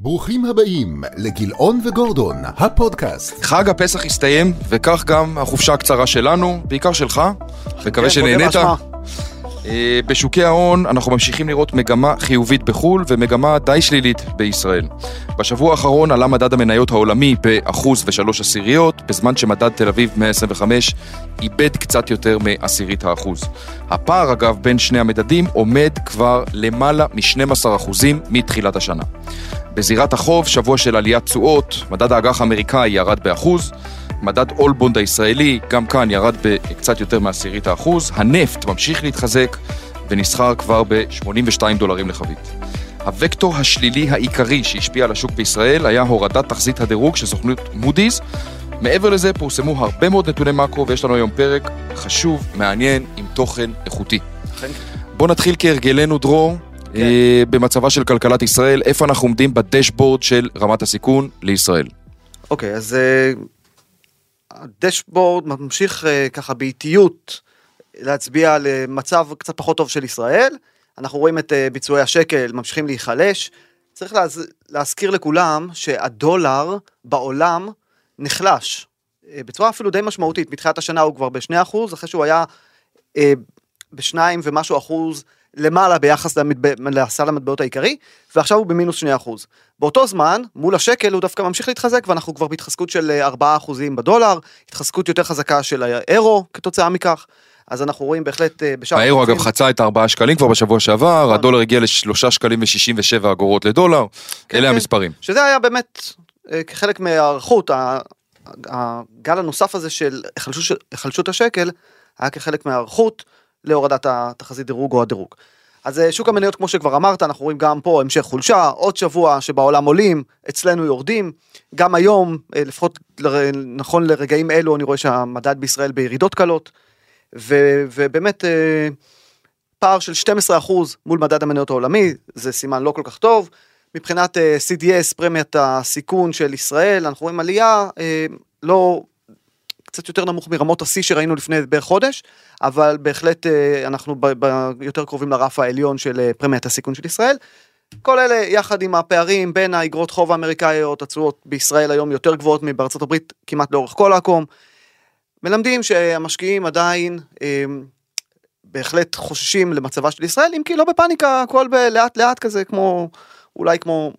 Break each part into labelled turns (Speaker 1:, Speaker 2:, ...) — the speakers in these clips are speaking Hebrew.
Speaker 1: ברוכים הבאים לגילאון וגורדון, הפודקאסט.
Speaker 2: חג הפסח הסתיים, וכך גם החופשה הקצרה שלנו, בעיקר שלך. מקווה
Speaker 3: כן,
Speaker 2: שנהנית. אה, בשוקי ההון אנחנו ממשיכים לראות מגמה חיובית בחו"ל ומגמה די שלילית בישראל. בשבוע האחרון עלה מדד המניות העולמי באחוז ושלוש עשיריות, בזמן שמדד תל אביב 125 איבד קצת יותר מעשירית האחוז. הפער אגב בין שני המדדים עומד כבר למעלה מ-12 אחוזים מתחילת השנה. בזירת החוב, שבוע של עליית תשואות, מדד האג"ח האמריקאי ירד באחוז, מדד אולבונד הישראלי, גם כאן ירד בקצת יותר מעשירית האחוז, הנפט ממשיך להתחזק ונסחר כבר ב-82 דולרים לחבית. הוקטור השלילי העיקרי שהשפיע על השוק בישראל היה הורדת תחזית הדירוג של סוכנות מודי'ס. מעבר לזה פורסמו הרבה מאוד נתוני מאקרו ויש לנו היום פרק חשוב, מעניין, עם תוכן איכותי. בואו נתחיל כהרגלנו דרור,
Speaker 3: כן.
Speaker 2: אה, במצבה של כלכלת ישראל, איפה אנחנו עומדים בדשבורד של רמת הסיכון לישראל.
Speaker 3: אוקיי, אז אה, הדשבורד ממשיך אה, ככה באיטיות להצביע על אה, מצב קצת פחות טוב של ישראל. אנחנו רואים את אה, ביצועי השקל ממשיכים להיחלש. צריך להז... להזכיר לכולם שהדולר בעולם נחלש בצורה אפילו די משמעותית. מתחילת השנה הוא כבר ב-2%, אחרי שהוא היה אה, בשניים ומשהו אחוז למעלה ביחס למטבע, לסל המטבעות העיקרי, ועכשיו הוא במינוס 2 אחוז. באותו זמן, מול השקל הוא דווקא ממשיך להתחזק, ואנחנו כבר בהתחזקות של אה, 4 אחוזים בדולר, התחזקות יותר חזקה של האירו כתוצאה מכך, אז אנחנו רואים בהחלט אה, בשאר...
Speaker 2: האירו אגב חצה את 4 שקלים כבר בשבוע שעבר, הדולר הגיע ל-3 שקלים ו-67 אגורות לדולר,
Speaker 3: כן,
Speaker 2: אלה
Speaker 3: כן.
Speaker 2: המספרים.
Speaker 3: שזה היה באמת אה, כחלק מההיערכות, הגל הנוסף הזה של היחלשות- היחלשות השקל, היה כחלק מההיערכות להורדת התחזית דירוג או הדירוג. אז אה, שוק המניות כמו שכבר אמרת, אנחנו רואים גם פה המשך חולשה, עוד שבוע שבעולם עולים, אצלנו יורדים, גם היום, אה, לפחות נכון לרגעים אלו, אני רואה שהמדד בישראל בירידות קלות, ו- ובאמת אה, פער של 12% מול מדד המניות העולמי, זה סימן לא כל כך טוב. מבחינת CDS, פרמיית הסיכון של ישראל, אנחנו רואים עלייה לא, קצת יותר נמוך מרמות השיא שראינו לפני בערך חודש, אבל בהחלט אה, אנחנו ב, ב, יותר קרובים לרף העליון של אה, פרמיית הסיכון של ישראל. כל אלה יחד עם הפערים בין האגרות חוב האמריקאיות, התשואות בישראל היום יותר גבוהות מבארצות הברית כמעט לאורך כל העקום, מלמדים שהמשקיעים עדיין אה, בהחלט חוששים למצבה של ישראל, אם כי לא בפאניקה, הכל לאט לאט כזה, כמו, אולי כמו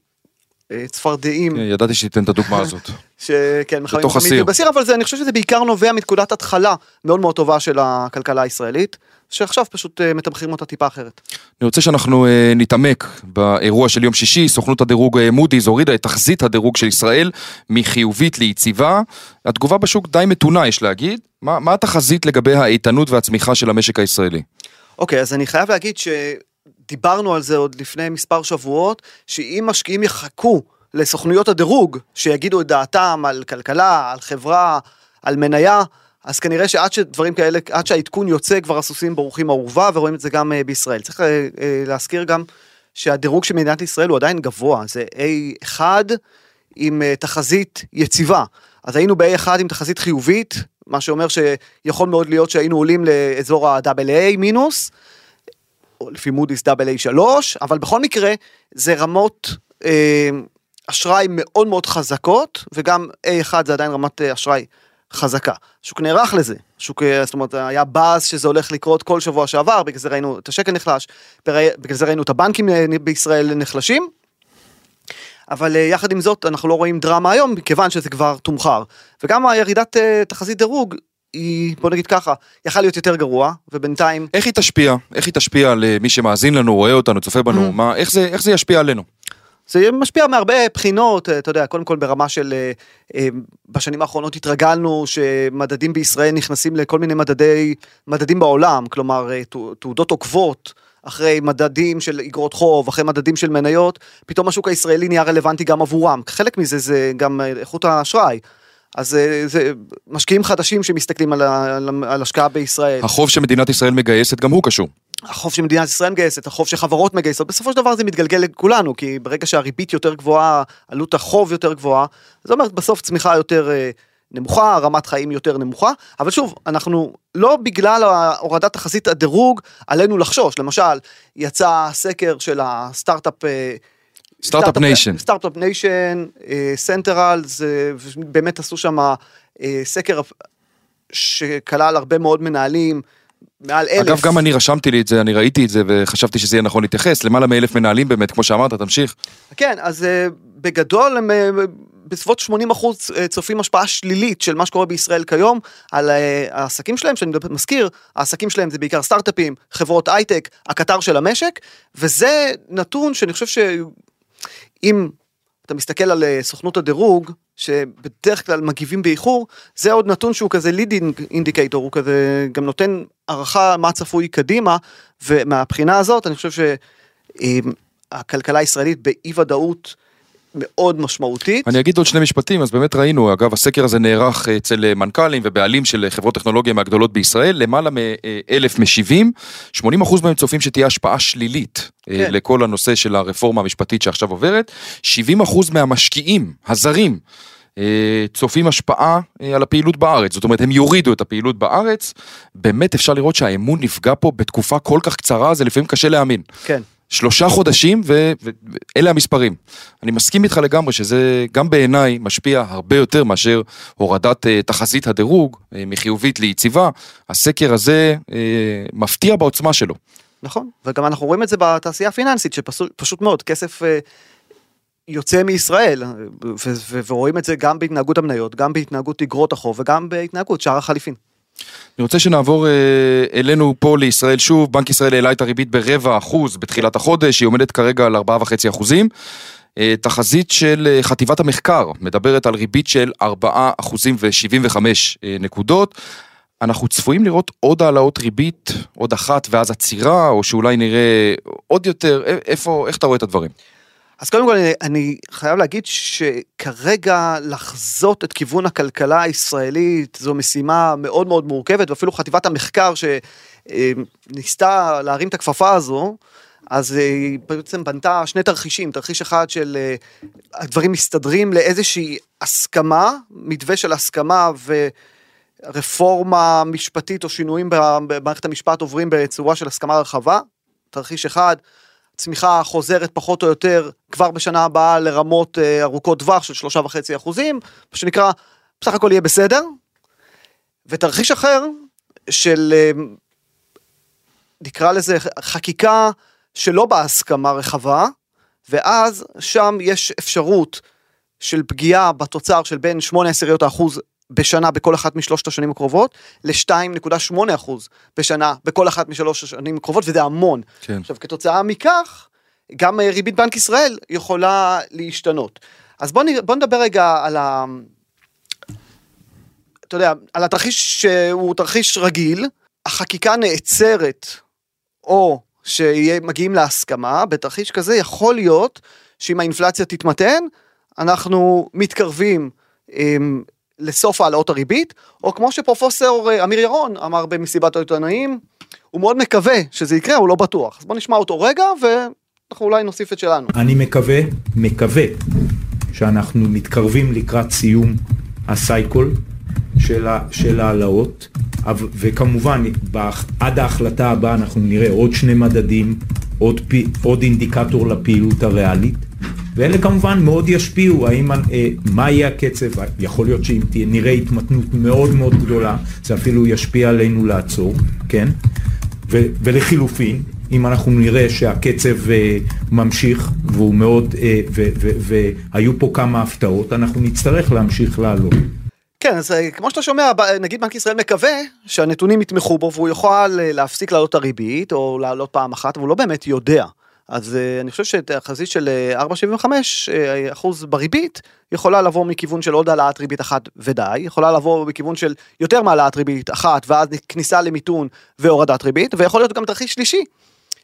Speaker 3: צפרדעים.
Speaker 2: כן, ידעתי שתיתן את הדוגמה הזאת.
Speaker 3: שכן, מחממים תמיד. בסיר, אבל זה, אני חושב שזה בעיקר נובע מנקודת התחלה מאוד מאוד טובה של הכלכלה הישראלית, שעכשיו פשוט אה, מתמחרים אותה טיפה אחרת.
Speaker 2: אני רוצה שאנחנו אה, נתעמק באירוע של יום שישי, סוכנות הדירוג אה, מודי'ס הורידה את תחזית הדירוג של ישראל מחיובית ליציבה. התגובה בשוק די מתונה יש להגיד. מה, מה התחזית לגבי האיתנות והצמיחה של המשק הישראלי?
Speaker 3: אוקיי, אז אני חייב להגיד שדיברנו על זה עוד לפני מספר שבועות, שאם משקיעים יחכו לסוכנויות הדירוג, שיגידו את דעתם על כלכלה, על חברה, על מניה, אז כנראה שעד שדברים כאלה, עד שהעדכון יוצא כבר הסוסים בורחים אהובה, ורואים את זה גם אה, בישראל. צריך אה, אה, להזכיר גם שהדירוג של מדינת ישראל הוא עדיין גבוה, זה A1 עם תחזית יציבה. אז היינו ב-A1 עם תחזית חיובית, מה שאומר שיכול מאוד להיות שהיינו עולים לאזור ה-AA מינוס, לפי מודי'ס AA3, אבל בכל מקרה זה רמות אה, אשראי מאוד מאוד חזקות, וגם A1 זה עדיין רמת אה, אשראי חזקה. השוק נערך לזה, השוק, אה, זאת אומרת, היה באז שזה הולך לקרות כל שבוע שעבר, בגלל זה ראינו את השקל נחלש, בגלל זה ראינו את הבנקים אה, בישראל נחלשים. אבל יחד עם זאת אנחנו לא רואים דרמה היום מכיוון שזה כבר תומחר וגם הירידת תחזית דירוג היא בוא נגיד ככה יכל להיות יותר גרוע ובינתיים
Speaker 2: איך היא תשפיע? איך היא תשפיע על אה, מי שמאזין לנו, רואה אותנו, צופה בנו? מה, איך, זה, איך זה ישפיע עלינו?
Speaker 3: זה משפיע מהרבה בחינות, אה, אתה יודע, קודם כל ברמה של, אה, בשנים האחרונות התרגלנו שמדדים בישראל נכנסים לכל מיני מדדי, מדדים בעולם, כלומר תעו- תעודות עוקבות, אחרי מדדים של אגרות חוב, אחרי מדדים של מניות, פתאום השוק הישראלי נהיה רלוונטי גם עבורם, חלק מזה זה גם איכות האשראי. אז אה, זה משקיעים חדשים שמסתכלים על, ה- על, על השקעה בישראל.
Speaker 2: החוב שמדינת ישראל מגייסת גם הוא קשור.
Speaker 3: החוב שמדינת ישראל מגייסת, החוב שחברות מגייסות, בסופו של דבר זה מתגלגל לכולנו, כי ברגע שהריבית יותר גבוהה, עלות החוב יותר גבוהה, זאת אומרת בסוף צמיחה יותר אה, נמוכה, רמת חיים יותר נמוכה, אבל שוב, אנחנו לא בגלל הורדת תחזית הדירוג עלינו לחשוש, למשל, יצא סקר של הסטארט-אפ אה,
Speaker 2: סטארט-אפ ניישן.
Speaker 3: סטארט-אפ ניישן, סנטרל, זה באמת עשו שם אה, סקר שכלל הרבה מאוד מנהלים, מעל אלף.
Speaker 2: אגב, גם אני רשמתי לי את זה, אני ראיתי את זה וחשבתי שזה יהיה נכון להתייחס, למעלה מאלף מנהלים באמת, כמו שאמרת, תמשיך.
Speaker 3: כן, אז אה, בגדול הם אה, בסביבות 80 אחוז צופים השפעה שלילית של מה שקורה בישראל כיום על אה, העסקים שלהם, שאני מזכיר, העסקים שלהם זה בעיקר סטארט-אפים, חברות הייטק, הקטר של המשק, וזה נתון שאני חושב שאם אתה מסתכל על אה, סוכנות הדירוג, שבדרך כלל מגיבים באיחור, זה עוד נתון שהוא כזה leading indicator, הוא כזה גם נותן הערכה מה צפוי קדימה, ומהבחינה הזאת אני חושב שהכלכלה הישראלית באי ודאות מאוד משמעותית.
Speaker 2: אני אגיד עוד שני משפטים, אז באמת ראינו, אגב, הסקר הזה נערך אצל מנכ"לים ובעלים של חברות טכנולוגיה מהגדולות בישראל, למעלה מאלף משיבים, 80 אחוז מהם צופים שתהיה השפעה שלילית
Speaker 3: כן.
Speaker 2: לכל הנושא של הרפורמה המשפטית שעכשיו עוברת, 70 אחוז מהמשקיעים, הזרים, אה, צופים השפעה אה, על הפעילות בארץ, זאת אומרת הם יורידו את הפעילות בארץ, באמת אפשר לראות שהאמון נפגע פה בתקופה כל כך קצרה, זה לפעמים קשה להאמין.
Speaker 3: כן.
Speaker 2: שלושה חודשים ואלה המספרים. אני מסכים איתך לגמרי שזה גם בעיניי משפיע הרבה יותר מאשר הורדת uh, תחזית הדירוג uh, מחיובית ליציבה. הסקר הזה uh, מפתיע בעוצמה שלו.
Speaker 3: נכון, וגם אנחנו רואים את זה בתעשייה הפיננסית, שפשוט מאוד, כסף אה, יוצא מישראל, אה, ורואים את זה גם בהתנהגות המניות, גם בהתנהגות אגרות החוב וגם בהתנהגות שער החליפין.
Speaker 2: אני רוצה שנעבור uh, אלינו פה לישראל שוב, בנק ישראל העלה את הריבית ברבע אחוז בתחילת החודש, היא עומדת כרגע על ארבעה וחצי אחוזים. Uh, תחזית של uh, חטיבת המחקר מדברת על ריבית של ארבעה אחוזים ושבעים וחמש uh, נקודות. אנחנו צפויים לראות עוד העלאות ריבית, עוד אחת ואז עצירה, או שאולי נראה עוד יותר, איפה, איך אתה רואה את הדברים?
Speaker 3: אז קודם כל אני, אני חייב להגיד שכרגע לחזות את כיוון הכלכלה הישראלית זו משימה מאוד מאוד מורכבת ואפילו חטיבת המחקר שניסתה להרים את הכפפה הזו. אז אה, היא בעצם בנתה שני תרחישים, תרחיש אחד של אה, הדברים מסתדרים לאיזושהי הסכמה, מתווה של הסכמה ורפורמה משפטית או שינויים במערכת המשפט עוברים בצורה של הסכמה רחבה, תרחיש אחד, צמיחה חוזרת פחות או יותר כבר בשנה הבאה לרמות אה, ארוכות טווח של שלושה וחצי אחוזים, מה שנקרא, בסך הכל יהיה בסדר. ותרחיש אחר של, אה, נקרא לזה חקיקה שלא בהסכמה רחבה, ואז שם יש אפשרות של פגיעה בתוצר של בין 8 עשיריות האחוז בשנה בכל אחת משלושת השנים הקרובות, ל-2.8 אחוז בשנה בכל אחת משלוש השנים הקרובות, וזה המון.
Speaker 2: כן.
Speaker 3: עכשיו, כתוצאה מכך, גם אה, ריבית בנק ישראל יכולה להשתנות. אז בוא, נ- בוא נדבר רגע על ה... אתה יודע, על התרחיש שהוא תרחיש רגיל, החקיקה נעצרת, או שמגיעים להסכמה, בתרחיש כזה יכול להיות שאם האינפלציה תתמתן, אנחנו מתקרבים אמ, לסוף העלאות הריבית, או כמו שפרופסור אה, אמיר ירון אמר במסיבת העיתונאים, הוא מאוד מקווה שזה יקרה, הוא לא בטוח. אז בוא נשמע אותו רגע, ואנחנו אולי נוסיף את שלנו.
Speaker 4: אני מקווה, מקווה, שאנחנו מתקרבים לקראת סיום הסייקול של, ה, של העלאות, אבל- וכמובן עד ההחלטה הבאה אנחנו נראה עוד שני מדדים, עוד, פי, עוד אינדיקטור לפעילות הריאלית, ואלה כמובן מאוד ישפיעו, האם, אה, מה יהיה הקצב, יכול להיות שאם נראה התמתנות מאוד מאוד גדולה, זה אפילו ישפיע עלינו לעצור, כן? ו- ולחילופין, אם אנחנו נראה שהקצב אה, ממשיך והוא מאוד, אה, ו- ו- והיו פה כמה הפתעות, אנחנו נצטרך להמשיך לעלות.
Speaker 3: כן, אז אה, כמו שאתה שומע, נגיד בנק ישראל מקווה שהנתונים יתמכו בו והוא יוכל אה, להפסיק להעלות את הריבית או להעלות פעם אחת, אבל הוא לא באמת יודע. אז אה, אני חושב שהתחזית של אה, 4.75 אה, אחוז בריבית יכולה לבוא מכיוון של עוד העלאת ריבית אחת ודי, יכולה לבוא מכיוון של יותר מהעלאת ריבית אחת ואז כניסה למיתון והורדת ריבית, ויכול להיות גם תרחיש שלישי.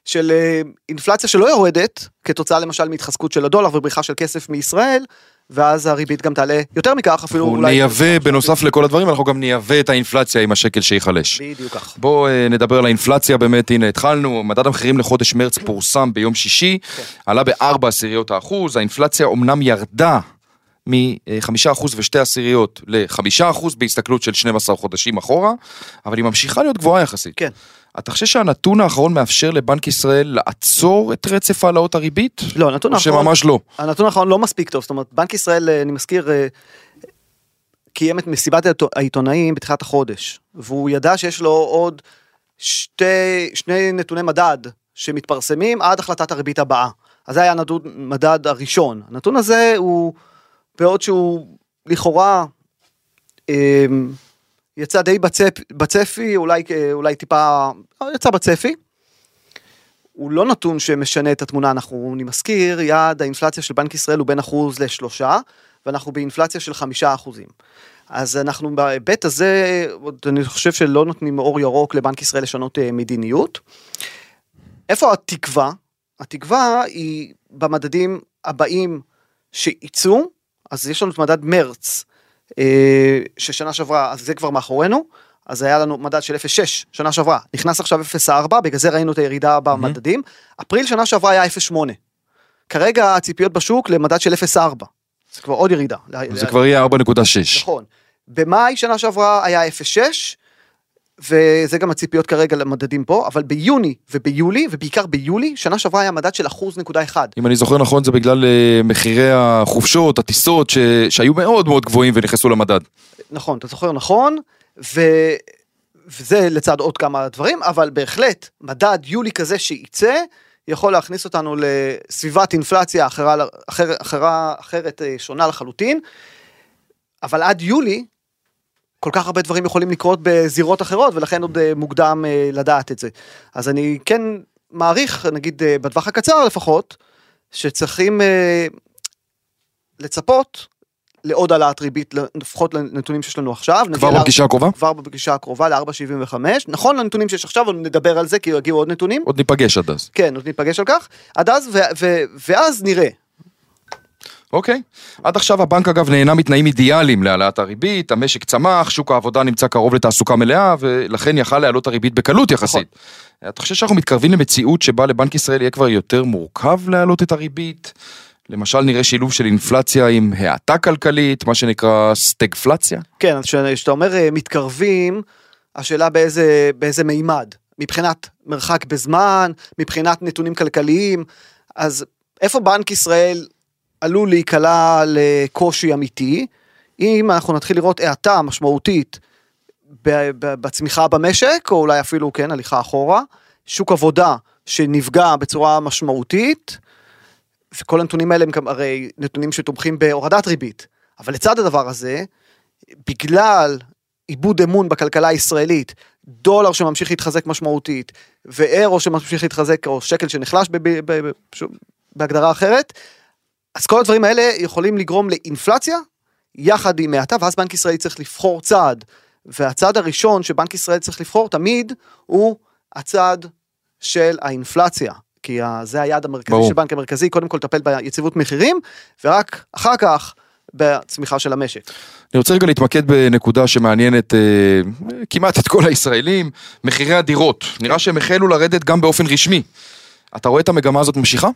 Speaker 3: של אה, אינפלציה שלא יורדת כתוצאה למשל מהתחזקות של הדולר ובריחה של כסף מישראל ואז הריבית גם תעלה יותר מכך אפילו אולי
Speaker 2: נייבא, בנוסף לכל הדברים, אנחנו גם נייבא את האינפלציה עם השקל שייחלש.
Speaker 3: בדיוק כך.
Speaker 2: בואו אה, נדבר על האינפלציה באמת, הנה התחלנו, מדד המחירים לחודש מרץ פורסם ביום שישי, עלה בארבע עשיריות האחוז, האינפלציה אומנם ירדה מ-5% ושתי עשיריות ל-5% בהסתכלות של 12 חודשים אחורה, אבל היא ממשיכה להיות גבוהה יחסית.
Speaker 3: כן.
Speaker 2: אתה חושב שהנתון האחרון מאפשר לבנק ישראל לעצור את רצף העלאות הריבית?
Speaker 3: לא, הנתון
Speaker 2: או
Speaker 3: האחרון,
Speaker 2: שממש לא.
Speaker 3: הנתון האחרון לא מספיק טוב, זאת אומרת, בנק ישראל, אה, אני מזכיר, אה, קיים את מסיבת העיתו- העיתונאים בתחילת החודש, והוא ידע שיש לו עוד שתי, שני נתוני מדד שמתפרסמים עד החלטת הריבית הבאה. אז זה היה הנתון מדד הראשון. הנתון הזה הוא, בעוד שהוא לכאורה אה, יצא די בצפ, בצפי, אולי, אולי טיפה, יצא בצפי. הוא לא נתון שמשנה את התמונה, אנחנו, אני מזכיר, יעד האינפלציה של בנק ישראל הוא בין אחוז לשלושה, ואנחנו באינפלציה של חמישה אחוזים. אז אנחנו בהיבט הזה, אני חושב שלא נותנים אור ירוק לבנק ישראל לשנות אה, מדיניות. איפה התקווה? התקווה היא במדדים הבאים שיצאו, אז יש לנו את מדד מרץ, אה, ששנה שעברה, אז זה כבר מאחורינו, אז היה לנו מדד של 0.6 שנה שעברה, נכנס עכשיו 0.4, בגלל זה ראינו את הירידה במדדים, אפריל שנה שעברה היה 0.8. כרגע הציפיות בשוק למדד של 0.4, זה כבר עוד ירידה.
Speaker 2: זה כבר יהיה 4.6.
Speaker 3: נכון. במאי שנה שעברה היה 0.6, וזה גם הציפיות כרגע למדדים פה, אבל ביוני וביולי, ובעיקר ביולי, שנה שעברה היה מדד של אחוז נקודה אחד.
Speaker 2: אם אני זוכר נכון, זה בגלל אה, מחירי החופשות, הטיסות, ש... שהיו מאוד מאוד גבוהים ונכנסו למדד.
Speaker 3: נכון, אתה זוכר נכון, ו... וזה לצד עוד כמה דברים, אבל בהחלט, מדד יולי כזה שייצא, יכול להכניס אותנו לסביבת אינפלציה אחרה, אחר, אחרה, אחרת אה, שונה לחלוטין, אבל עד יולי, כל כך הרבה דברים יכולים לקרות בזירות אחרות, ולכן עוד אה, מוקדם אה, לדעת את זה. אז אני כן מעריך, נגיד בטווח הקצר לפחות, שצריכים לצפות לעוד העלאת ריבית, לפחות לנתונים שיש לנו עכשיו.
Speaker 2: כבר בפגישה הקרובה?
Speaker 3: כבר בפגישה הקרובה ל-4.75, נכון לנתונים שיש עכשיו, עוד נדבר על זה כי יגיעו עוד נתונים,
Speaker 2: עוד ניפגש עד אז.
Speaker 3: כן, עוד ניפגש על כך, עד אז, ו- ו- ואז נראה.
Speaker 2: אוקיי. עד עכשיו הבנק אגב נהנה מתנאים אידיאליים להעלאת הריבית, המשק צמח, שוק העבודה נמצא קרוב לתעסוקה מלאה, ולכן יכל להעלות הריבית בקלות יחסית. אתה חושב שאנחנו מתקרבים למציאות שבה לבנק ישראל יהיה כבר יותר מורכב להעלות את הריבית? למשל נראה שילוב של אינפלציה עם האטה כלכלית, מה שנקרא סטגפלציה?
Speaker 3: כן, אז כשאתה אומר אה, מתקרבים, השאלה באיזה, באיזה מימד, מבחינת מרחק בזמן, מבחינת נתונים כלכליים, אז איפה בנק ישראל עלול להיקלע לקושי אמיתי, אם אנחנו נתחיל לראות האטה משמעותית בצמיחה במשק, או אולי אפילו, כן, הליכה אחורה, שוק עבודה שנפגע בצורה משמעותית, וכל הנתונים האלה הם גם הרי נתונים שתומכים בהורדת ריבית. אבל לצד הדבר הזה, בגלל איבוד אמון בכלכלה הישראלית, דולר שממשיך להתחזק משמעותית, ואירו שממשיך להתחזק, או שקל שנחלש ב- ב- ב- שוב, בהגדרה אחרת, אז כל הדברים האלה יכולים לגרום לאינפלציה, יחד עם האטה, ואז בנק ישראל צריך לבחור צעד. והצעד הראשון שבנק ישראל צריך לבחור תמיד, הוא הצעד של האינפלציה. כי זה היעד המרכזי
Speaker 2: ברור.
Speaker 3: של בנק המרכזי, קודם כל לטפל ביציבות מחירים, ורק אחר כך בצמיחה של המשק.
Speaker 2: אני רוצה רגע להתמקד בנקודה שמעניינת אה, כמעט את כל הישראלים, מחירי הדירות. נראה שהם החלו לרדת גם באופן רשמי. אתה רואה את המגמה הזאת ממשיכה?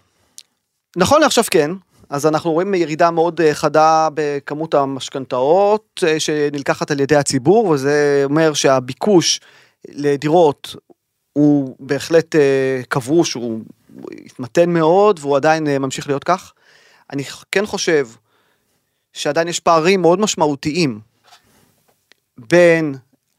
Speaker 3: נכון לעכשיו כן, אז אנחנו רואים ירידה מאוד אה, חדה בכמות המשכנתאות אה, שנלקחת על ידי הציבור, וזה אומר שהביקוש לדירות הוא בהחלט אה, כבוש, הוא הוא התמתן מאוד והוא עדיין אה, ממשיך להיות כך. אני כן חושב שעדיין יש פערים מאוד משמעותיים בין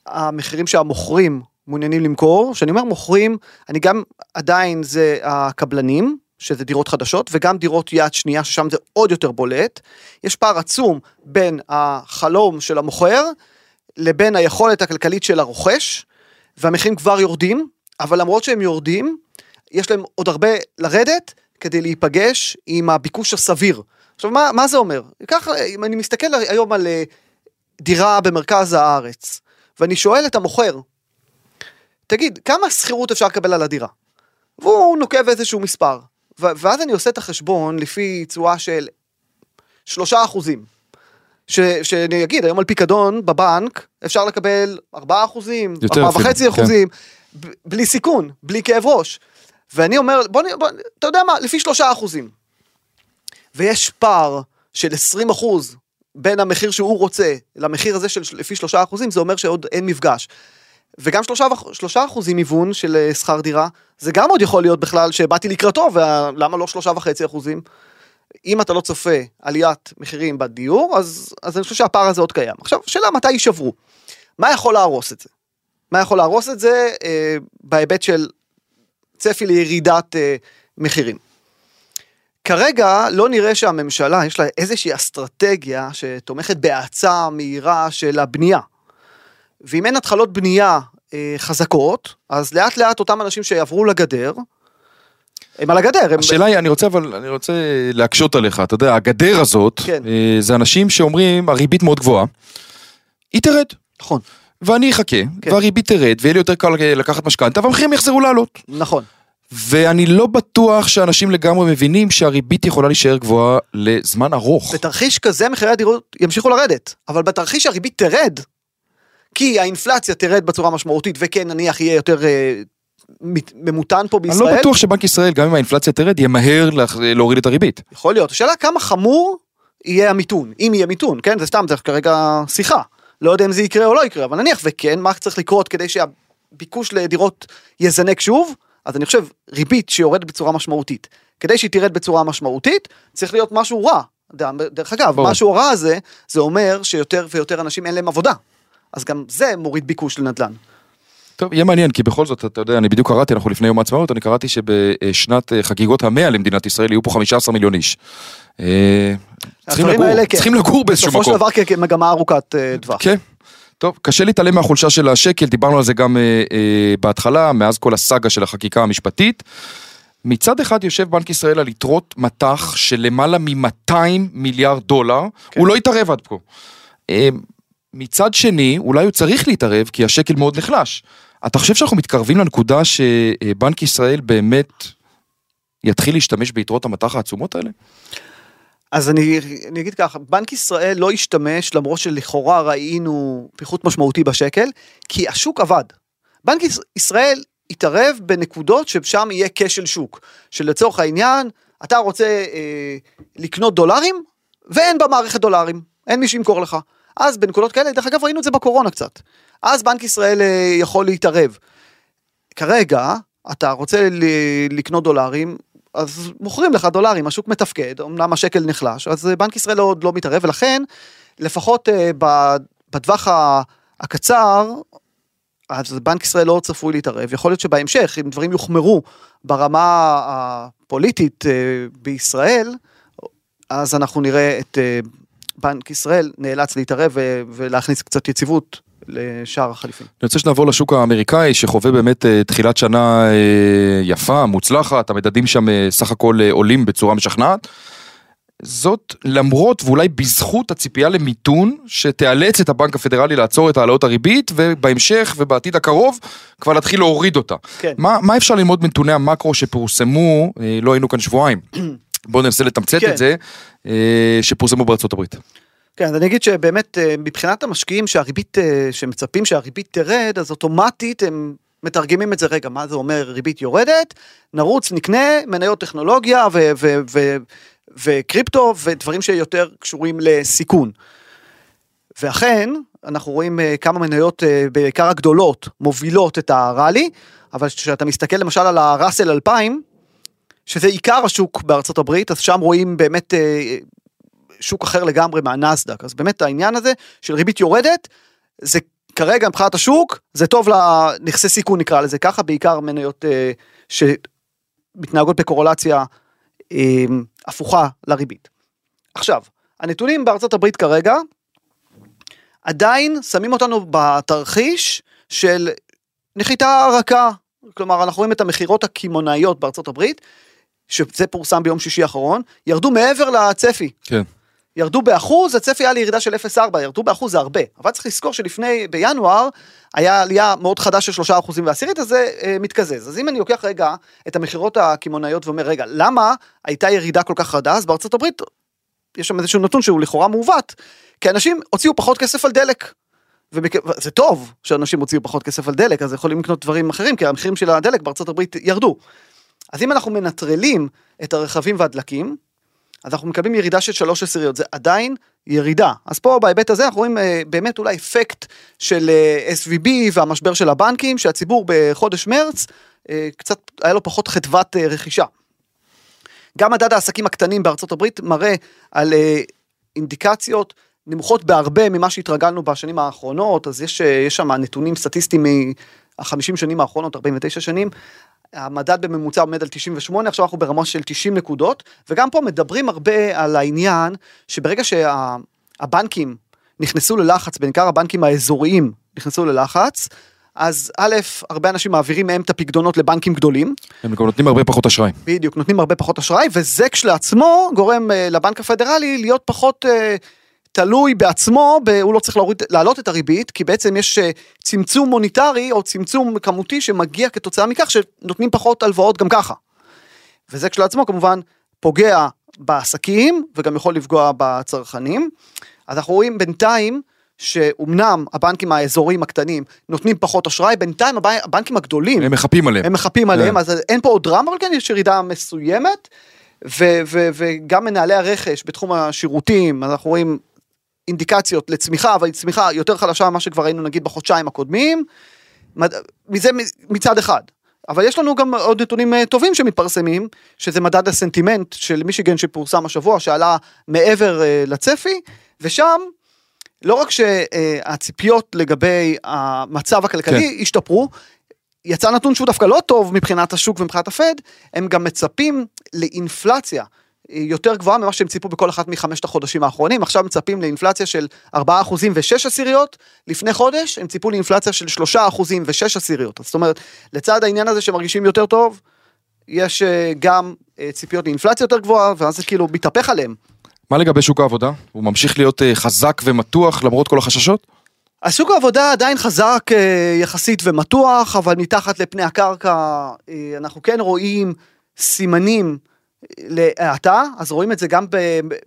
Speaker 3: המחירים שהמוכרים מעוניינים למכור, כשאני אומר מוכרים, אני גם עדיין זה הקבלנים, שזה דירות חדשות, וגם דירות יד שנייה, ששם זה עוד יותר בולט. יש פער עצום בין החלום של המוכר לבין היכולת הכלכלית של הרוכש, והמחירים כבר יורדים, אבל למרות שהם יורדים, יש להם עוד הרבה לרדת כדי להיפגש עם הביקוש הסביר. עכשיו, מה, מה זה אומר? ככה, אם אני מסתכל היום על אה, דירה במרכז הארץ, ואני שואל את המוכר, תגיד, כמה שכירות אפשר לקבל על הדירה? והוא נוקב איזשהו מספר. ואז אני עושה את החשבון לפי תשואה של שלושה אחוזים. ש- שאני אגיד, היום על פיקדון בבנק אפשר לקבל ארבעה אחוזים,
Speaker 2: יותר
Speaker 3: ארבעה
Speaker 2: אפילו,
Speaker 3: וחצי
Speaker 2: כן.
Speaker 3: אחוזים, ב- בלי סיכון, בלי כאב ראש. ואני אומר, בוא, בוא, אתה יודע מה, לפי שלושה אחוזים. ויש פער של 20 אחוז בין המחיר שהוא רוצה למחיר הזה של לפי 3 אחוזים, זה אומר שעוד אין מפגש. וגם 3, 3 אחוזים היוון של אה, שכר דירה, זה גם עוד יכול להיות בכלל שבאתי לקראתו, ולמה לא 3.5 אחוזים? אם אתה לא צופה עליית מחירים בדיור, אז, אז אני חושב שהפער הזה עוד קיים. עכשיו, השאלה מתי יישברו. מה יכול להרוס את זה? מה יכול להרוס את זה אה, בהיבט של צפי לירידת אה, מחירים. כרגע לא נראה שהממשלה יש לה איזושהי אסטרטגיה שתומכת בהאצה מהירה של הבנייה. ואם אין התחלות בנייה אה, חזקות, אז לאט לאט אותם אנשים שיעברו לגדר, הם על הגדר. הם...
Speaker 2: השאלה היא, אני רוצה אבל, אני רוצה להקשות עליך, אתה יודע, הגדר הזאת,
Speaker 3: כן.
Speaker 2: אה, זה אנשים שאומרים, הריבית מאוד גבוהה, היא תרד.
Speaker 3: נכון,
Speaker 2: ואני אחכה,
Speaker 3: כן.
Speaker 2: והריבית תרד, ויהיה לי יותר קל לקחת משכנתה, והמחירים יחזרו לעלות.
Speaker 3: נכון.
Speaker 2: ואני לא בטוח שאנשים לגמרי מבינים שהריבית יכולה להישאר גבוהה לזמן ארוך.
Speaker 3: בתרחיש כזה מחירי הדירות ימשיכו לרדת, אבל בתרחיש שהריבית תרד, כי האינפלציה תרד בצורה משמעותית, וכן נניח יהיה יותר אה, ממותן פה
Speaker 2: אני
Speaker 3: בישראל,
Speaker 2: לא בטוח שבנק ישראל, גם אם האינפלציה תרד, ימהר לה- להוריד את הריבית.
Speaker 3: יכול להיות. השאלה כמה חמור יהיה המיתון, אם יהיה מיתון, כן? זה סתם, זה כרגע שיחה. לא יודע אם זה יקרה או לא יקרה, אבל נניח וכן, מה צריך לקרות כדי שהביקוש לדירות יזנק שוב? אז אני חושב, ריבית שיורדת בצורה משמעותית. כדי שהיא תרד בצורה משמעותית, צריך להיות משהו רע. דרך אגב,
Speaker 2: ברור.
Speaker 3: משהו רע הזה, זה אומר שיותר ויותר אנשים אין להם עבודה. אז גם זה מוריד ביקוש לנדל"ן.
Speaker 2: טוב, יהיה מעניין, כי בכל זאת, אתה יודע, אני בדיוק קראתי, אנחנו לפני יום העצמאות, אני קראתי שבשנת אה, חגיגות המאה למדינת ישראל יהיו פה 15 מיליון איש. צריכים לגור,
Speaker 3: האלה, כן.
Speaker 2: צריכים לגור באיזשהו
Speaker 3: בסופו של
Speaker 2: מקום.
Speaker 3: דבר כמגמה ארוכת אה, טווח.
Speaker 2: כן. טוב, קשה להתעלם מהחולשה של השקל, דיברנו על זה גם אה, אה, בהתחלה, מאז כל הסאגה של החקיקה המשפטית. מצד אחד יושב בנק ישראל על יתרות מטח של למעלה מ-200 מיליארד דולר,
Speaker 3: כן.
Speaker 2: הוא לא התערב עד כה. אה, מצד שני, אולי הוא צריך להתערב כי השקל מאוד נחלש. אתה חושב שאנחנו מתקרבים לנקודה שבנק ישראל באמת יתחיל להשתמש ביתרות המטח העצומות האלה?
Speaker 3: אז אני, אני אגיד ככה, בנק ישראל לא השתמש למרות שלכאורה ראינו פיחות משמעותי בשקל, כי השוק עבד. בנק יש- ישראל התערב בנקודות ששם יהיה כשל שוק, שלצורך העניין, אתה רוצה אה, לקנות דולרים, ואין במערכת דולרים, אין מי שימכור לך. אז בנקודות כאלה, דרך אגב ראינו את זה בקורונה קצת, אז בנק ישראל אה, יכול להתערב. כרגע, אתה רוצה לקנות דולרים, אז מוכרים לך דולרים, השוק מתפקד, אמנם השקל נחלש, אז אה, בנק ישראל עוד לא מתערב, ולכן, לפחות אה, בטווח הקצר, אז בנק ישראל לא צפוי להתערב, יכול להיות שבהמשך, אם דברים יוחמרו ברמה הפוליטית אה, בישראל, אז אנחנו נראה את בנק ישראל נאלץ להתערב ולהכניס קצת יציבות לשער החליפין.
Speaker 2: אני רוצה שנעבור לשוק האמריקאי שחווה באמת אה, תחילת שנה אה, יפה, מוצלחת, המדדים שם אה, סך הכל עולים בצורה משכנעת. זאת למרות ואולי בזכות הציפייה למיתון שתיאלץ את הבנק הפדרלי לעצור את העלאות הריבית ובהמשך ובעתיד הקרוב כבר להתחיל להוריד אותה.
Speaker 3: כן.
Speaker 2: מה, מה אפשר ללמוד מנתוני המקרו שפורסמו, לא היינו כאן שבועיים, בואו ננסה לתמצת
Speaker 3: כן.
Speaker 2: את זה, שפורסמו בארצות הברית.
Speaker 3: כן, אז אני אגיד שבאמת אה, מבחינת המשקיעים שהריבית, אה, שמצפים שהריבית תרד, אז אוטומטית הם מתרגמים את זה, רגע, מה זה אומר ריבית יורדת? נרוץ, נקנה מניות טכנולוגיה ו- ו- ו- וקריפטו ודברים שיותר קשורים לסיכון. ואכן, אנחנו רואים אה, כמה מניות, בעיקר הגדולות, מובילות את הראלי, אבל כשאתה מסתכל למשל על הראסל 2000, שזה עיקר השוק בארצות הברית, אז שם רואים באמת שוק אחר לגמרי מהנסדק. אז באמת העניין הזה של ריבית יורדת, זה כרגע מבחינת השוק, זה טוב לנכסי סיכון נקרא לזה ככה, בעיקר מניות אה, שמתנהגות בקורולציה אה, הפוכה לריבית. עכשיו, הנתונים בארצות הברית כרגע, עדיין שמים אותנו בתרחיש של נחיתה רכה. כלומר, אנחנו רואים את המכירות הקמעונאיות בארצות הברית, שזה פורסם ביום שישי האחרון, ירדו מעבר לצפי.
Speaker 2: כן.
Speaker 3: ירדו באחוז, הצפי היה לירידה של 0.4, ירדו באחוז זה הרבה. אבל צריך לזכור שלפני, בינואר, היה עלייה מאוד חדה של 3 אחוזים ועשירית, אז זה אה, מתקזז. אז אם אני לוקח רגע את המכירות הקמעונאיות ואומר, רגע, למה הייתה ירידה כל כך חדה? אז בארצות הברית, יש שם איזשהו נתון שהוא לכאורה מעוות, כי אנשים הוציאו פחות כסף על דלק. ומכ- זה טוב שאנשים הוציאו פחות כסף על דלק, אז יכולים לקנות דברים אחרים, כי המחירים של הדלק בארצות הברית ירדו. אז אם אנחנו מנטרלים את הרכבים והדלקים, אז אנחנו מקבלים ירידה של שלוש עשיריות, זה עדיין ירידה. אז פה בהיבט הזה אנחנו רואים אה, באמת אולי אפקט של אה, SVB והמשבר של הבנקים, שהציבור בחודש מרץ אה, קצת היה לו פחות חדוות רכישה. גם מדד העסקים הקטנים בארצות הברית מראה על אינדיקציות נמוכות בהרבה ממה שהתרגלנו בשנים האחרונות, אז יש, יש שם נתונים סטטיסטיים מהחמישים שנים האחרונות, 49 שנים. המדד בממוצע עומד על 98, עכשיו אנחנו ברמה של 90 נקודות, וגם פה מדברים הרבה על העניין שברגע שהבנקים נכנסו ללחץ, בעיקר הבנקים האזוריים נכנסו ללחץ, אז א', הרבה אנשים מעבירים מהם את הפקדונות לבנקים גדולים,
Speaker 2: הם גם נותנים הרבה פחות אשראי.
Speaker 3: בדיוק, נותנים הרבה פחות אשראי, וזה כשלעצמו גורם אה, לבנק הפדרלי להיות פחות אה, תלוי בעצמו, ב, הוא לא צריך להוריד, להעלות את הריבית, כי בעצם יש אה, צמצום מוניטרי או צמצום כמותי שמגיע כתוצאה מכך שנותנים פחות הלוואות גם ככה. וזה כשלעצמו כמובן פוגע בעסקים וגם יכול לפגוע בצרכנים. אז אנחנו רואים בינתיים שאומנם הבנקים האזוריים הקטנים נותנים פחות אשראי, בינתיים הבנ- הבנקים הגדולים
Speaker 2: הם מחפים עליהם.
Speaker 3: הם מחפים עליהם,
Speaker 2: כן.
Speaker 3: אז אין פה עוד דרמה, אבל כן יש ירידה מסוימת, ו- ו- וגם מנהלי הרכש בתחום השירותים, אנחנו רואים אינדיקציות לצמיחה, אבל צמיחה יותר חלשה ממה שכבר ראינו נגיד בחודשיים הקודמים, מזה מצד אחד. אבל יש לנו גם עוד נתונים אה, טובים שמתפרסמים, שזה מדד הסנטימנט של מישיגן שפורסם השבוע, שעלה מעבר אה, לצפי, ושם לא רק שהציפיות לגבי המצב הכלכלי
Speaker 2: כן.
Speaker 3: השתפרו, יצא נתון שהוא דווקא לא טוב מבחינת השוק ומבחינת הפד, הם גם מצפים לאינפלציה אה, יותר גבוהה ממה שהם ציפו בכל אחת מחמשת החודשים האחרונים, עכשיו מצפים לאינפלציה של 4% ו-6 עשיריות, לפני חודש הם ציפו לאינפלציה של 3% ו-6 עשיריות, זאת אומרת, לצד העניין הזה שמרגישים יותר טוב, יש אה, גם אה, ציפיות לאינפלציה יותר גבוהה, ואז זה כאילו מתהפך עליהם.
Speaker 2: מה לגבי שוק העבודה? הוא ממשיך להיות אה, חזק ומתוח למרות כל החששות?
Speaker 3: אז שוק העבודה עדיין חזק יחסית ומתוח, אבל מתחת לפני הקרקע אנחנו כן רואים סימנים להאטה, אז רואים את זה גם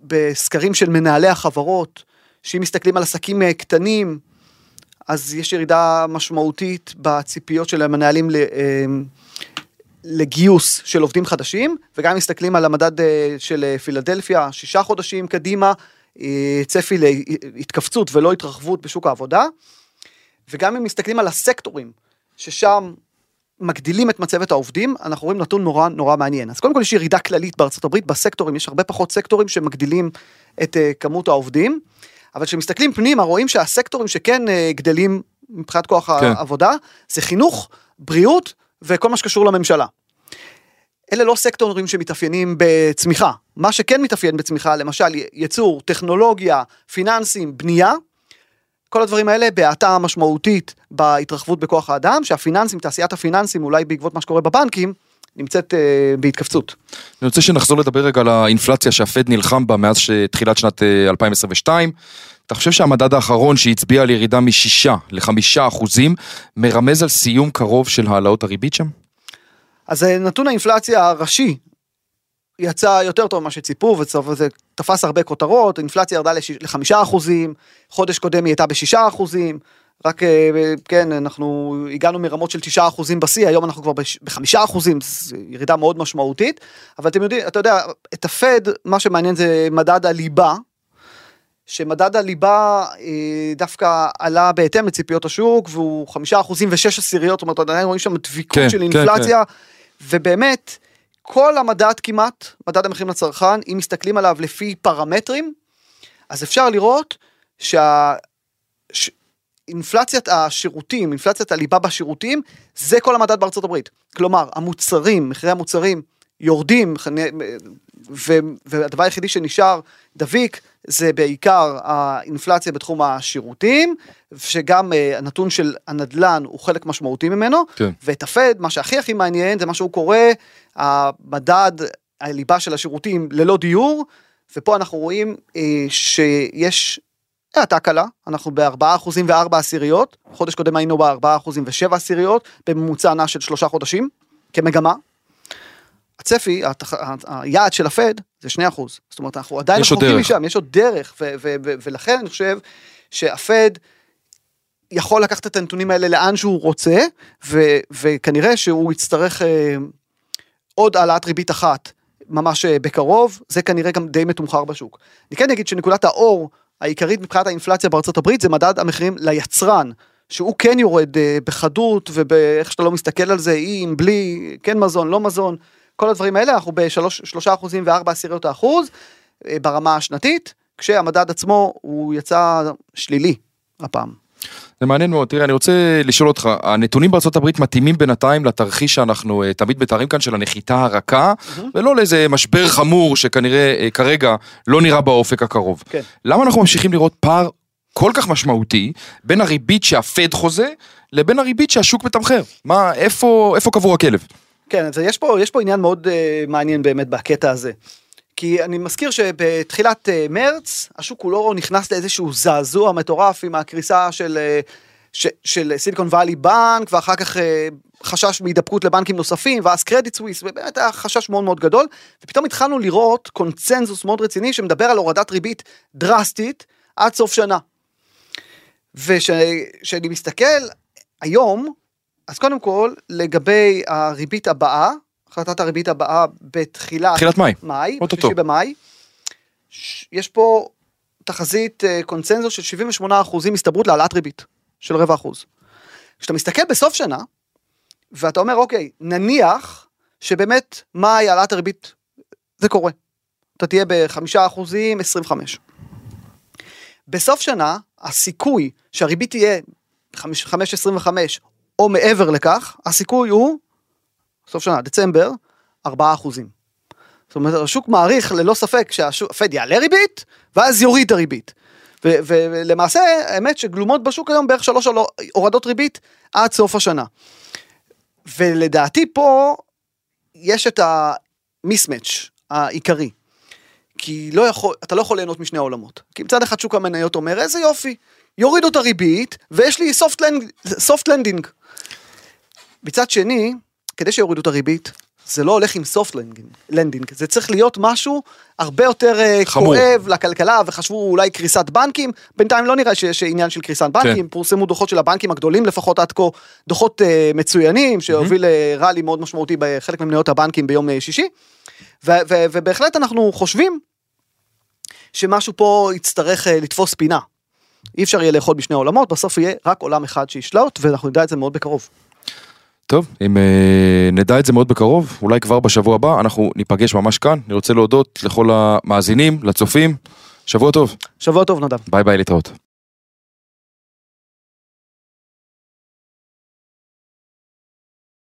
Speaker 3: בסקרים של מנהלי החברות, שאם מסתכלים על עסקים אה, קטנים, אז יש ירידה משמעותית בציפיות של המנהלים אה, לגיוס של עובדים חדשים, וגם מסתכלים על המדד אה, של פילדלפיה, שישה חודשים קדימה, צפי להתכווצות ולא התרחבות בשוק העבודה, וגם אם מסתכלים על הסקטורים, ששם מגדילים את מצבת העובדים, אנחנו רואים נתון נורא נורא מעניין. אז קודם כל יש ירידה כללית בארצות הברית בסקטורים, יש הרבה פחות סקטורים שמגדילים את אה, כמות העובדים, אבל כשמסתכלים פנימה רואים שהסקטורים שכן אה, גדלים מבחינת כוח
Speaker 2: כן.
Speaker 3: העבודה, זה חינוך, בריאות וכל מה שקשור לממשלה. אלה לא סקטורים שמתאפיינים בצמיחה. מה שכן מתאפיין בצמיחה, למשל ייצור, טכנולוגיה, פיננסים, בנייה, כל הדברים האלה בהאטה משמעותית בהתרחבות בכוח האדם, שהפיננסים, תעשיית הפיננסים, אולי בעקבות מה שקורה בבנקים, נמצאת אה, בהתכווצות.
Speaker 2: אני רוצה שנחזור לדבר רגע על האינפלציה שהפד נלחם בה מאז תחילת שנת אה, 2022. אתה חושב שהמדד האחרון שהצביע על ירידה משישה לחמישה אחוזים מרמז על סיום קרוב של העלאות הריבית שם?
Speaker 3: אז אה, נתון האינפלציה הראשי יצא יותר טוב ממה שציפו, וזה תפס הרבה כותרות, אינפלציה ירדה לחמישה אחוזים, חודש קודם היא הייתה בשישה אחוזים, רק אה, כן, אנחנו הגענו מרמות של תשעה אחוזים בשיא, היום אנחנו כבר בחמישה אחוזים, זו ירידה מאוד משמעותית, אבל אתם יודעים, אתה יודע, את הפד, מה שמעניין זה מדד הליבה, שמדד הליבה אה, דווקא עלה בהתאם לציפיות השוק, והוא חמישה אחוזים ושש עשיריות, זאת אומרת, עדיין רואים שם דביקות
Speaker 2: כן,
Speaker 3: של
Speaker 2: כן,
Speaker 3: אינפלציה, ובאמת, כל המדד כמעט, מדד המחירים לצרכן, אם מסתכלים עליו לפי פרמטרים, אז אפשר לראות שה... ש... אינפלציית השירותים, אינפלציית הליבה בשירותים, זה כל המדד בארצות הברית. כלומר, המוצרים, מחירי המוצרים יורדים, ו... והדבר היחידי שנשאר דביק זה בעיקר האינפלציה בתחום השירותים, שגם uh, הנתון של הנדלן הוא חלק משמעותי ממנו,
Speaker 2: כן.
Speaker 3: ואת הפד, מה שהכי הכי מעניין זה מה שהוא קורא, המדד הליבה של השירותים ללא דיור, ופה אנחנו רואים uh, שיש האטה קלה, אנחנו ב-4 אחוזים ו-4 עשיריות, חודש קודם היינו ב-4 אחוזים ו-7 עשיריות, בממוצע נע של שלושה חודשים, כמגמה. הצפי, היעד של הפד זה 2 אחוז, זאת אומרת אנחנו עדיין רחוקים. משם, יש עוד דרך, ו- ו- ו- ולכן אני חושב שהפד יכול לקחת את הנתונים האלה לאן שהוא רוצה, ו- וכנראה שהוא יצטרך אה, עוד העלאת ריבית אחת ממש אה, בקרוב, זה כנראה גם די מתומחר בשוק. אני כן אגיד שנקודת האור העיקרית מבחינת האינפלציה בארצות הברית זה מדד המחירים ליצרן, שהוא כן יורד אה, בחדות ובאיך שאתה לא מסתכל על זה, עם, בלי, כן מזון, לא מזון, כל הדברים האלה, אנחנו בשלושה אחוזים וארבע עשיריות האחוז אה, ברמה השנתית, כשהמדד עצמו הוא יצא שלילי הפעם.
Speaker 2: זה מעניין מאוד, תראה, אני רוצה לשאול אותך, הנתונים הברית מתאימים בינתיים לתרחיש שאנחנו uh, תמיד מתארים כאן של הנחיתה הרכה, mm-hmm. ולא לאיזה משבר חמור שכנראה uh, כרגע לא נראה באופק הקרוב.
Speaker 3: כן.
Speaker 2: למה אנחנו ממשיכים לראות פער כל כך משמעותי בין הריבית שהפד חוזה לבין הריבית שהשוק מתמחר? מה, איפה, איפה קבור הכלב?
Speaker 3: כן, אז יש פה, יש פה עניין מאוד uh, מעניין באמת בקטע הזה. כי אני מזכיר שבתחילת uh, מרץ השוק כולו נכנס לאיזשהו זעזוע מטורף עם הקריסה של, uh, ש, של סיליקון וואלי בנק ואחר כך uh, חשש מהידבקות לבנקים נוספים ואז קרדיט סוויס ובאמת היה חשש מאוד מאוד גדול ופתאום התחלנו לראות קונצנזוס מאוד רציני שמדבר על הורדת ריבית דרסטית עד סוף שנה. וכשאני מסתכל היום אז קודם כל לגבי הריבית הבאה החלטת הריבית הבאה בתחילת
Speaker 2: תחילת מאי,
Speaker 3: מאי. בשלישי במאי. ש- יש פה תחזית אה, קונצנזוס של 78 אחוזים הסתברות להעלאת ריבית של רבע אחוז. כשאתה מסתכל בסוף שנה ואתה אומר אוקיי נניח שבאמת מאי העלאת הריבית זה קורה. אתה תהיה בחמישה אחוזים 25. בסוף שנה הסיכוי שהריבית תהיה 5.25 או מעבר לכך הסיכוי הוא סוף שנה, דצמבר, 4 אחוזים. זאת אומרת, השוק מעריך ללא ספק שהפד יעלה ריבית, ואז יוריד את הריבית. ולמעשה, האמת שגלומות בשוק היום בערך שלוש הורדות ריבית עד סוף השנה. ולדעתי פה יש את המיסמץ' העיקרי. כי לא יכול, אתה לא יכול ליהנות משני העולמות. כי מצד אחד שוק המניות אומר, איזה יופי, יורידו את הריבית, ויש לי soft landing. מצד שני, כדי שיורידו את הריבית, זה לא הולך עם סופט לנדינג, זה צריך להיות משהו הרבה יותר אה,
Speaker 2: חמור.
Speaker 3: כואב לכלכלה וחשבו אולי קריסת בנקים, בינתיים לא נראה שיש עניין של קריסת בנקים,
Speaker 2: כן.
Speaker 3: פורסמו דוחות של הבנקים הגדולים לפחות עד כה, דוחות אה, מצוינים שהוביל לראלי מאוד משמעותי בחלק ממניות הבנקים ביום אה, שישי, ו- ו- ובהחלט אנחנו חושבים שמשהו פה יצטרך אה, לתפוס פינה. אי אפשר יהיה לאכול בשני העולמות, בסוף יהיה רק עולם אחד שישלוט, ואנחנו נדע את זה מאוד בקרוב.
Speaker 2: טוב, אם אה, נדע את זה מאוד בקרוב, אולי כבר בשבוע הבא, אנחנו ניפגש ממש כאן. אני רוצה להודות לכל המאזינים, לצופים, שבוע טוב,
Speaker 3: שבוע טוב נדב.
Speaker 2: ביי ביי להתראות.